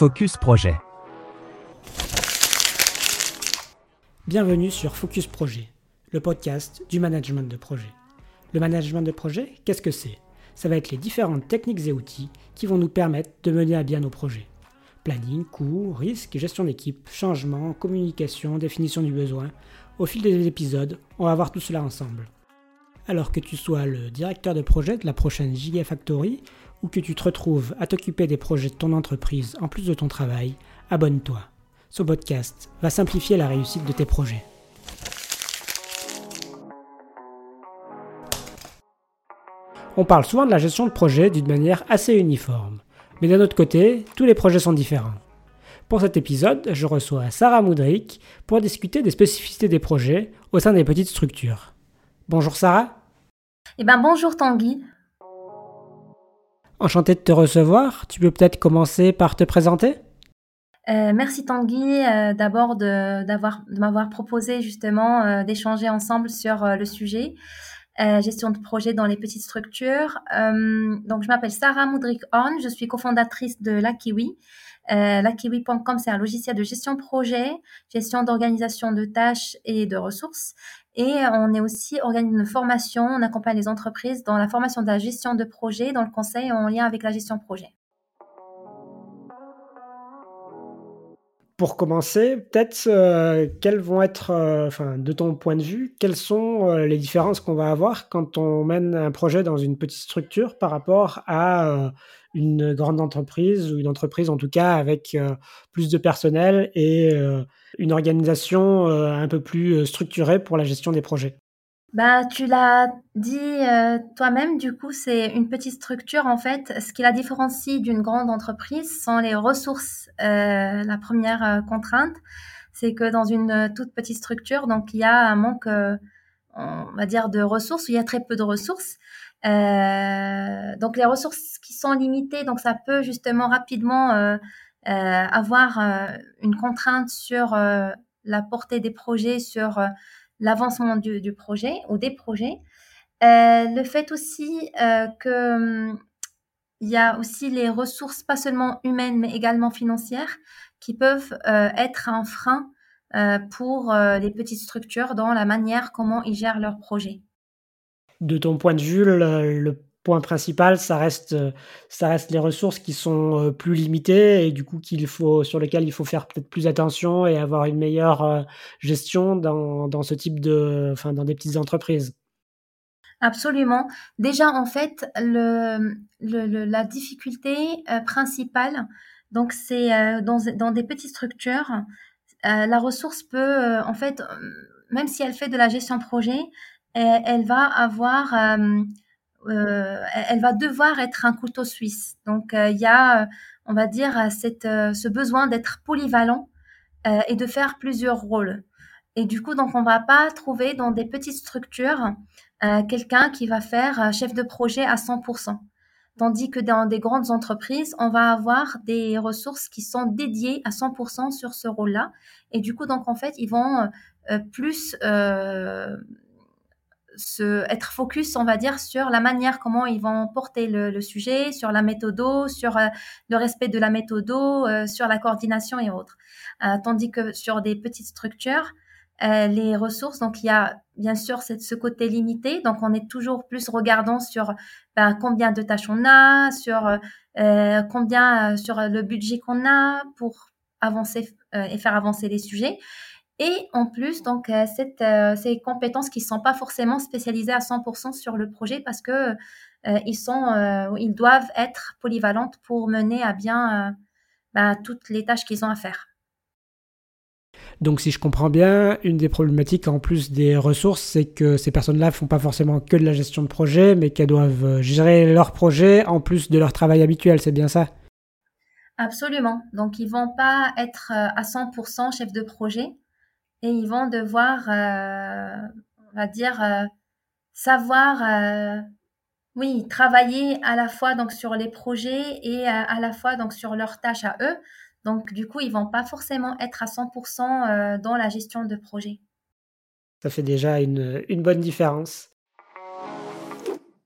Focus Projet. Bienvenue sur Focus Projet, le podcast du management de projet. Le management de projet, qu'est-ce que c'est? Ça va être les différentes techniques et outils qui vont nous permettre de mener à bien nos projets. Planning, coûts, risques, gestion d'équipe, changement, communication, définition du besoin. Au fil des épisodes, on va voir tout cela ensemble. Alors que tu sois le directeur de projet de la prochaine Gigafactory ou que tu te retrouves à t'occuper des projets de ton entreprise en plus de ton travail, abonne-toi. Ce podcast va simplifier la réussite de tes projets. On parle souvent de la gestion de projet d'une manière assez uniforme. Mais d'un autre côté, tous les projets sont différents. Pour cet épisode, je reçois Sarah Moudric pour discuter des spécificités des projets au sein des petites structures. Bonjour Sarah. Eh ben bonjour Tanguy. Enchanté de te recevoir. Tu peux peut-être commencer par te présenter? Euh, merci Tanguy euh, d'abord de, d'avoir, de m'avoir proposé justement euh, d'échanger ensemble sur le sujet gestion de projet dans les petites structures. donc je m'appelle Sarah Moudric Horn, je suis cofondatrice de La Kiwi. LaKiwi.com, c'est un logiciel de gestion de projet, gestion d'organisation de tâches et de ressources. Et on est aussi organisme de formation, on accompagne les entreprises dans la formation de la gestion de projet, dans le conseil en lien avec la gestion projet. Pour commencer, peut-être euh, vont être, euh, de ton point de vue, quelles sont euh, les différences qu'on va avoir quand on mène un projet dans une petite structure par rapport à une grande entreprise ou une entreprise en tout cas avec plus de personnel et une organisation un peu plus structurée pour la gestion des projets bah, tu l'as dit euh, toi-même, du coup, c'est une petite structure. En fait, ce qui la différencie d'une grande entreprise sont les ressources. Euh, la première euh, contrainte, c'est que dans une toute petite structure, donc il y a un manque, on va dire, de ressources, il y a très peu de ressources. donc les ressources qui sont limitées, donc ça peut justement rapidement avoir une contrainte sur la portée des projets, sur l'avancement du, projet ou des projets. Euh, le fait aussi euh, que hum, il y a aussi les ressources, pas seulement humaines, mais également financières, qui peuvent euh, être un frein pour les petites structures dans la manière comment ils gèrent leurs projets. De ton point de vue, le point principal, ça reste, ça reste les ressources qui sont euh, plus limitées et du coup qu'il faut, sur lesquelles il faut faire peut-être plus attention et avoir une meilleure euh, gestion dans, dans ce type de, enfin, dans des petites entreprises. Absolument. Déjà, en fait, le, le, la difficulté euh, principale, donc c'est dans, dans, des petites structures, la ressource peut, en fait, même si elle fait de la gestion projet, elle, va avoir euh, elle va devoir être un couteau suisse. Donc euh, il y a, on va dire, cette, euh, ce besoin d'être polyvalent et de faire plusieurs rôles. Et du coup, donc on va pas trouver dans des petites structures quelqu'un qui va faire chef de projet à 100%. Tandis que dans des grandes entreprises, on va avoir des ressources qui sont dédiées à 100% sur ce rôle-là. Et du coup, donc en fait, ils vont plus être focus, on va dire, sur la manière comment ils vont porter le, sujet, sur la méthode, sur euh, le respect de la méthode, euh, sur la coordination et autres. Euh, tandis que sur des petites structures, les ressources, donc il y a bien sûr ce côté limité, donc on est toujours plus regardant sur ben, combien de tâches on a, sur combien sur le budget qu'on a pour avancer et faire avancer les sujets. Et en plus, donc, euh, cette, euh, ces compétences qui ne sont pas forcément spécialisées à 100% sur le projet parce que euh, ils, sont, ils doivent être polyvalentes pour mener à bien bah, toutes les tâches qu'ils ont à faire. Donc, si je comprends bien, une des problématiques en plus des ressources, c'est que ces personnes-là ne font pas forcément que de la gestion de projet, mais qu'elles doivent gérer leur projet en plus de leur travail habituel. C'est bien ça? Absolument. Donc, ils vont pas être à 100% chef de projet et ils vont devoir, euh, on va dire, euh, savoir, euh, oui, travailler à la fois donc sur les projets et à la fois donc sur leurs tâches à eux. Donc du coup, ils vont pas forcément être à 100% dans la gestion de projet. Ça fait déjà une, bonne différence.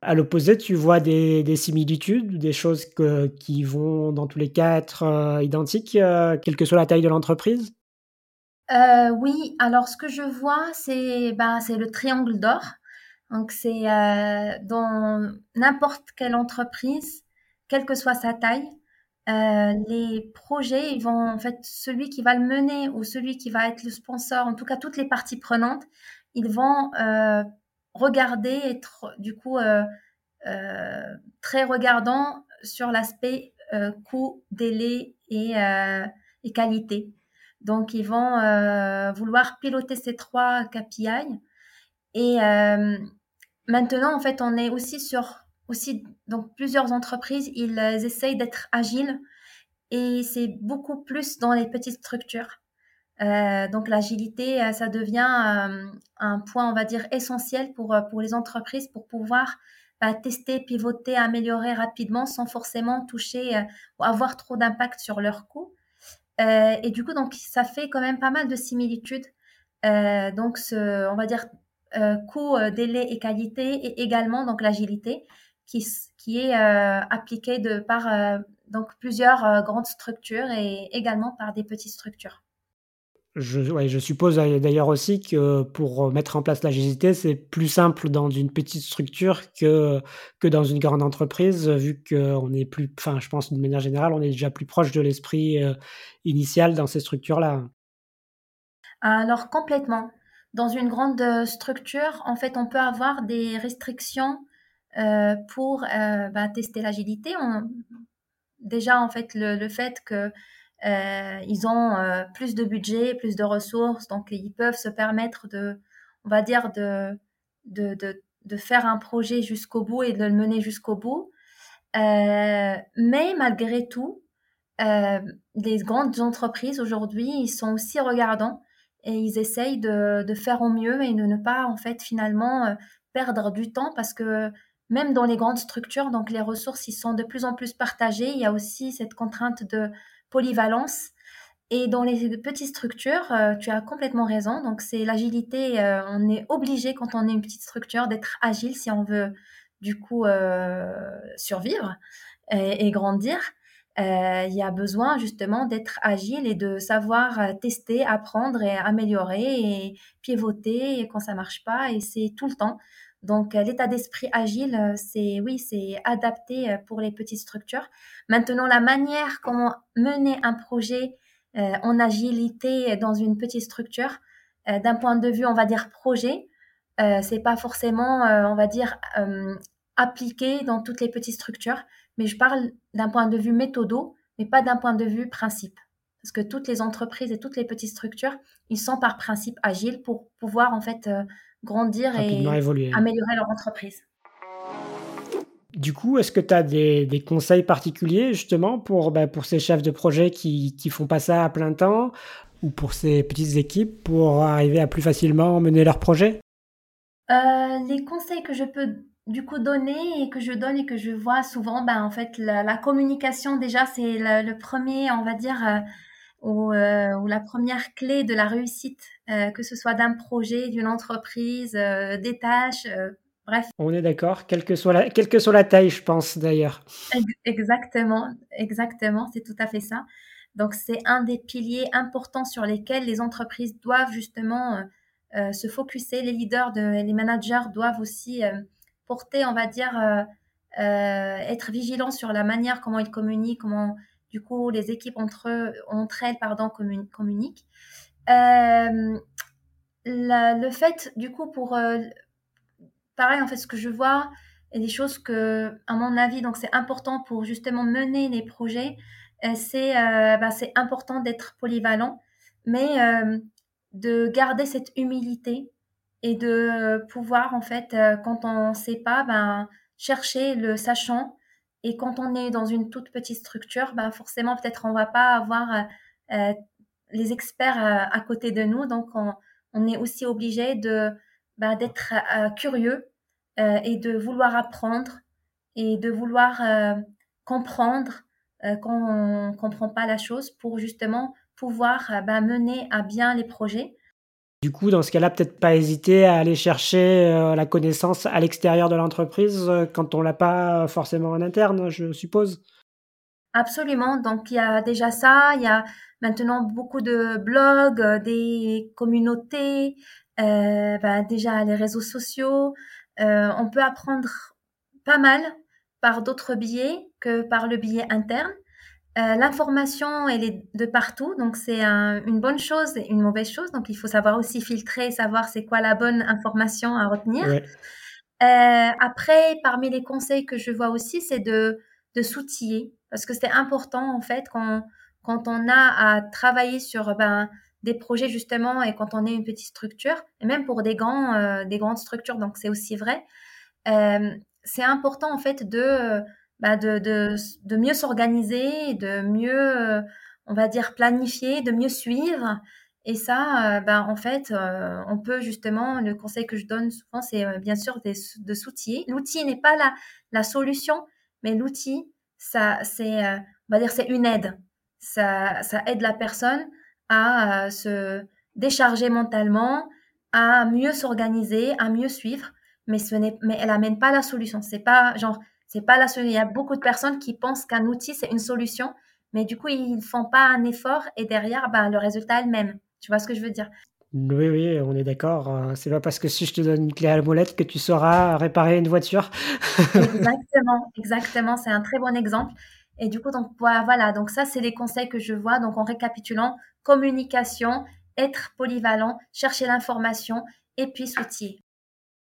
À l'opposé, tu vois des, des similitudes, des choses qui vont dans tous les cas être identiques, quelle que soit la taille de l'entreprise? Euh, Oui, alors ce que je vois, c'est ben, c'est le triangle d'or. Donc c'est dans n'importe quelle entreprise, quelle que soit sa taille, les projets, ils vont en fait celui qui va le mener ou celui qui va être le sponsor, en tout cas toutes les parties prenantes, ils vont regarder, être du coup euh, euh, très regardant sur l'aspect euh, coût, délai et, et, qualité. Donc, ils vont vouloir piloter ces trois KPI. Et maintenant, en fait, on est aussi sur aussi donc plusieurs entreprises, ils essayent d'être agiles et c'est beaucoup plus dans les petites structures. Euh, donc l'agilité, euh, ça devient euh, un point, on va dire, essentiel pour, pour les entreprises pour pouvoir bah, tester, pivoter, améliorer rapidement sans forcément toucher ou avoir trop d'impact sur leurs coûts. Et du coup, donc, ça fait quand même pas mal de similitudes. donc, ce, on va dire, coût, délai et qualité et également donc l'agilité qui, qui est appliquée de par donc plusieurs grandes structures et également par des petites structures. Je, suppose d'ailleurs aussi que pour mettre en place l'agilité, c'est plus simple dans une petite structure que, que dans une grande entreprise, vu qu'on est plus, enfin, je pense d'une manière générale, on est déjà plus proche de l'esprit euh, initial dans ces structures-là. Alors, complètement. Dans une grande structure, en fait, on peut avoir des restrictions euh, pour euh, bah, tester l'agilité. Déjà, en fait, le fait que euh, ils ont euh, plus de budget, plus de ressources, donc ils peuvent se permettre de, on va dire, de, de, de, de faire un projet jusqu'au bout et de le mener jusqu'au bout. Euh, mais malgré tout, euh, les grandes entreprises aujourd'hui, ils sont aussi regardants et ils essayent de, de, faire au mieux et de ne pas en fait finalement euh, perdre du temps parce que même dans les grandes structures, donc les ressources, ils sont de plus en plus partagées. Il y a aussi cette contrainte de polyvalence. Et dans les petites structures, euh, tu as complètement raison. Donc, c'est l'agilité. Euh, on est obligé, quand on est une petite structure, d'être agile si on veut, du coup, euh, survivre et, grandir. Il y a besoin, justement, d'être agile et de savoir tester, apprendre et améliorer et pivoter quand ça marche pas. Et c'est tout le temps. Donc, euh, l'état d'esprit agile, euh, c'est oui, c'est adapté euh, pour les petites structures. Maintenant, la manière comment mener un projet en agilité dans une petite structure, d'un point de vue, on va dire projet, c'est pas forcément, on va dire, appliqué dans toutes les petites structures. Mais je parle d'un point de vue méthodo, mais pas d'un point de vue principe. Parce que toutes les entreprises et toutes les petites structures, ils sont par principe agiles pour pouvoir en fait grandir et améliorer leur entreprise. Du coup, est-ce que tu as des, conseils particuliers justement pour, bah, pour ces chefs de projet qui ne font pas ça à plein temps ou pour ces petites équipes pour arriver à plus facilement mener leur projet? Euh, Les conseils que je peux du coup donner et que je donne et que je vois souvent, ben, en fait, la, communication déjà, c'est le, premier, on va dire, euh, euh, ou, la première clé de la réussite, euh, que ce soit d'un projet, d'une entreprise, euh, des tâches, bref. On est d'accord, quelle, que soit la, quelle que soit la taille, je pense d'ailleurs. Exactement, exactement, c'est tout à fait ça. Donc c'est un des piliers importants sur lesquels les entreprises doivent justement se focuser. Les leaders, de, les managers doivent aussi porter, on va dire, être vigilants sur la manière comment ils communiquent, comment du coup, les équipes entre, elles pardon, communiquent. Euh, le fait, du coup, pour... Euh, pareil, en fait, ce que je vois, et des choses que, à mon avis, donc c'est important pour justement mener les projets, euh, c'est bah, c'est important d'être polyvalent, mais de garder cette humilité et de pouvoir, en fait, quand on ne sait pas, ben, chercher le sachant et quand on est dans une toute petite structure, bah forcément, peut-être on va pas avoir euh, euh les experts euh, à côté de nous. Donc, on, on est aussi obligé de bah, d'être euh, curieux et de vouloir apprendre et de vouloir comprendre quand on comprend pas la chose pour justement pouvoir bah, mener à bien les projets. Du coup, dans ce cas-là, peut-être pas hésiter à aller chercher la connaissance à l'extérieur de l'entreprise quand on l'a pas forcément en interne, je suppose. Absolument. Donc il y a déjà ça, il y a maintenant beaucoup de blogs, euh, des communautés, euh, bah, déjà les réseaux sociaux. Euh, on peut apprendre pas mal par d'autres biais que par le biais interne. L'information, elle est de partout, donc c'est une bonne chose et une mauvaise chose. Donc il faut savoir aussi filtrer, savoir c'est quoi la bonne information à retenir. après, parmi les conseils que je vois aussi, c'est de, de s'outiller parce que c'est important en fait quand, quand on a à travailler sur ben, des projets justement et quand on est une petite structure, et même pour des, grands, euh, des grandes structures, donc c'est aussi vrai, euh, c'est important en fait de, ben, de, de, de, mieux s'organiser, de mieux, on va dire, planifier, de mieux suivre. Et ça, ben, en fait, on peut justement, le conseil que je donne souvent, c'est bien sûr de, de s'outiller. L'outil n'est pas la, la solution, mais l'outil, ça, c'est, euh, on va dire, c'est une aide. Ça, ça aide la personne à euh, se décharger mentalement, à mieux s'organiser, à mieux suivre. Mais ce n'est, mais elle amène pas la solution. C'est pas genre, c'est pas la solution. Il y a beaucoup de personnes qui pensent qu'un outil c'est une solution, mais du coup ils font pas un effort et derrière, ben, le résultat est le même. Tu vois ce que je veux dire? Oui, oui, on est d'accord. Euh, c'est pas parce que si je te donne une clé à la molette que tu sauras réparer une voiture. exactement, exactement. C'est un très bon exemple. Et du coup, donc voilà, donc ça, c'est les conseils que je vois. Donc en récapitulant, communication, être polyvalent, chercher l'information et puis s'outiller.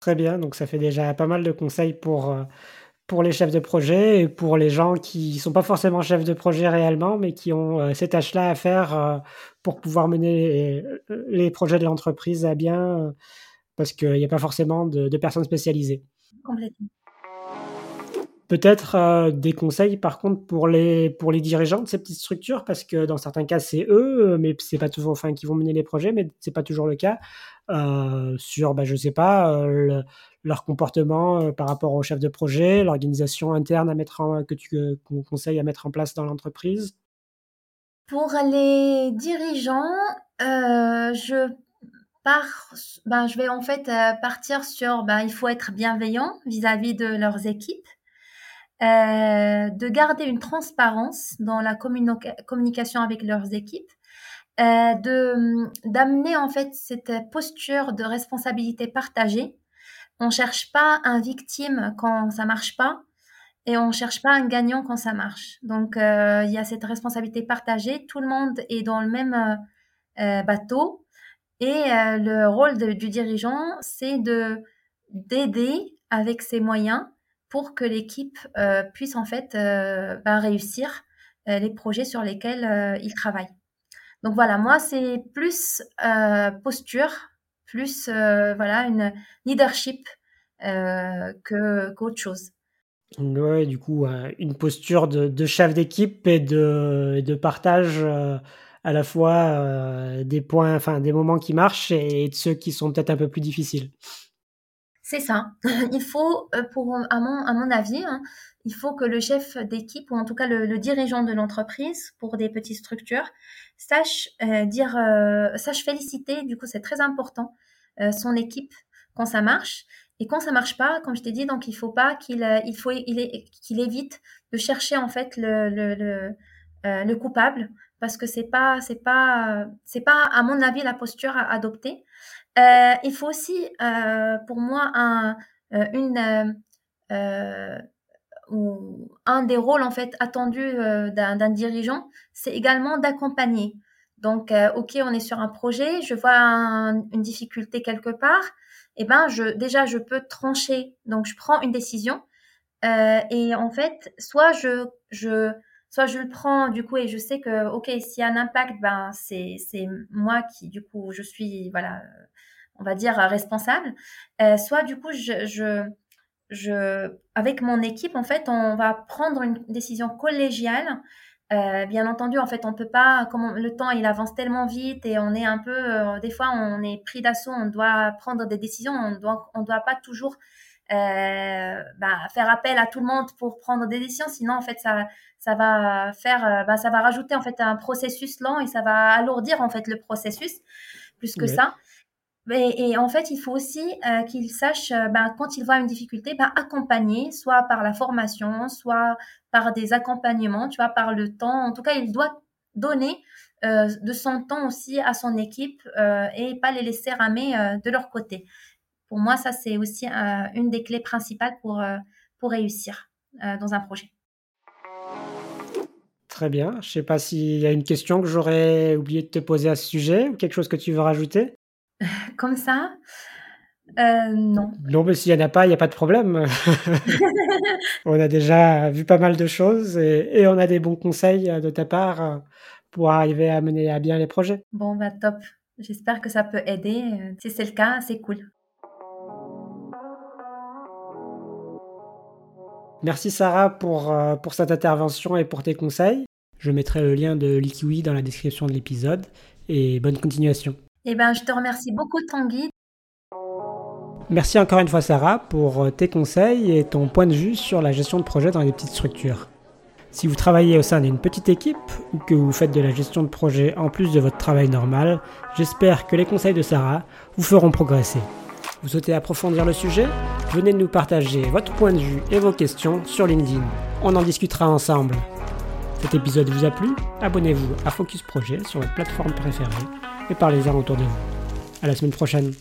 Très bien, donc ça fait déjà pas mal de conseils pour, euh, pour les chefs de projet et pour les gens qui ne sont pas forcément chefs de projet réellement, mais qui ont euh, ces tâches-là à faire euh, pour pouvoir mener les, projets de l'entreprise à bien, euh, parce qu'il n'y a pas forcément de, personnes spécialisées. Complètement. Peut-être des conseils par contre pour les, pour les dirigeants de ces petites structures, parce que dans certains cas c'est eux, mais c'est pas toujours, enfin, qui vont mener les projets, mais c'est pas toujours le cas. sur, bah, je sais pas, leur comportement euh, par rapport au chef de projet, l'organisation interne à mettre que tu euh, conseilles à mettre en place dans l'entreprise? Pour les dirigeants, euh, je pars, ben, je vais en fait partir sur, ben, il faut être bienveillant vis-à-vis de leurs équipes. de garder une transparence dans la communication avec leurs équipes, d'amener en fait cette posture de responsabilité partagée on cherche pas un victime quand ça marche pas et on cherche pas un gagnant quand ça marche. Donc euh, il y a cette responsabilité partagée. Tout le monde est dans le même euh, euh, bateau et le rôle du dirigeant, c'est de d'aider avec ses moyens pour que l'équipe puisse en fait bah, réussir les projets sur lesquels il travaille. Donc voilà, moi c'est plus posture plus euh, voilà une leadership euh, que qu'autre chose. Ouais, du coup, euh, une posture de, chef d'équipe et de, de partage à la fois des points, enfin des moments qui marchent et de ceux qui sont peut-être un peu plus difficiles. C'est ça. Il faut, pour, à, mon, à mon avis, hein, il faut que le chef d'équipe, ou en tout cas le, dirigeant de l'entreprise, pour des petites structures, sache euh, dire, euh, sache féliciter. Du coup, c'est très important euh, son équipe quand ça marche. Et quand ça marche pas, comme je t'ai dit, donc il faut pas qu'il, il faut, il qu'il évite de chercher en fait le, le, le, le coupable, parce que c'est pas, c'est pas, c'est pas à mon avis la posture à adopter. Il faut aussi, pour moi, un, ou un des rôles en fait attendus euh, d'un dirigeant, c'est également d'accompagner. Donc, euh, ok, on est sur un projet, je vois une difficulté quelque part, et eh ben déjà je peux trancher. Donc, je prends une décision euh, et en fait, soit je je soit je le prends du coup et je sais que ok s'il y a un impact, ben c'est moi qui du coup je suis voilà on va dire responsable. soit du coup je, je je, avec mon équipe, en fait, on va prendre une décision collégiale. Euh, bien entendu, en fait, on peut pas, comme le temps il avance tellement vite et on est un peu, euh, des fois, on est pris d'assaut, on doit prendre des décisions, on doit, on doit pas toujours euh, bah, faire appel à tout le monde pour prendre des décisions, sinon, en fait, ça, ça va faire, euh, bah, ça va rajouter en fait un processus lent et ça va alourdir en fait le processus plus que ça. Et, en fait, il faut aussi euh, qu'il sache, euh, ben, quand il voit une difficulté, ben, accompagner, soit par la formation, soit par des accompagnements, tu vois, par le temps. En tout cas, il doit donner euh, de son temps aussi à son équipe et pas les laisser ramer de leur côté. Pour moi, ça, c'est aussi une des clés principales pour, pour réussir dans un projet. Très bien. Je ne sais pas s'il y a une question que j'aurais oublié de te poser à ce sujet ou quelque chose que tu veux rajouter? Comme ça? Euh, non. Non, mais s'il n'y en a pas, il n'y a pas de problème. on a déjà vu pas mal de choses et, on a des bons conseils de ta part euh, pour arriver à mener à bien les projets. Bon, bah top. J'espère que ça peut aider. Si c'est le cas, c'est cool. Merci Sarah pour, euh, pour cette intervention et pour tes conseils. Je mettrai le lien de Likiwi dans la description de l'épisode et bonne continuation. Eh ben, je te remercie beaucoup Tanguy. Merci encore une fois Sarah pour euh, tes conseils et ton point de vue sur la gestion de projet dans les petites structures. Si vous travaillez au sein d'une petite équipe ou que vous faites de la gestion de projet en plus de votre travail normal, j'espère que les conseils de Sarah vous feront progresser. Vous souhaitez approfondir le sujet? Venez nous partager votre point de vue et vos questions sur LinkedIn. On en discutera ensemble. Cet épisode vous a plu? Abonnez-vous à Focus Projet sur votre plateforme préférée et parlez-en autour de vous. À la semaine prochaine.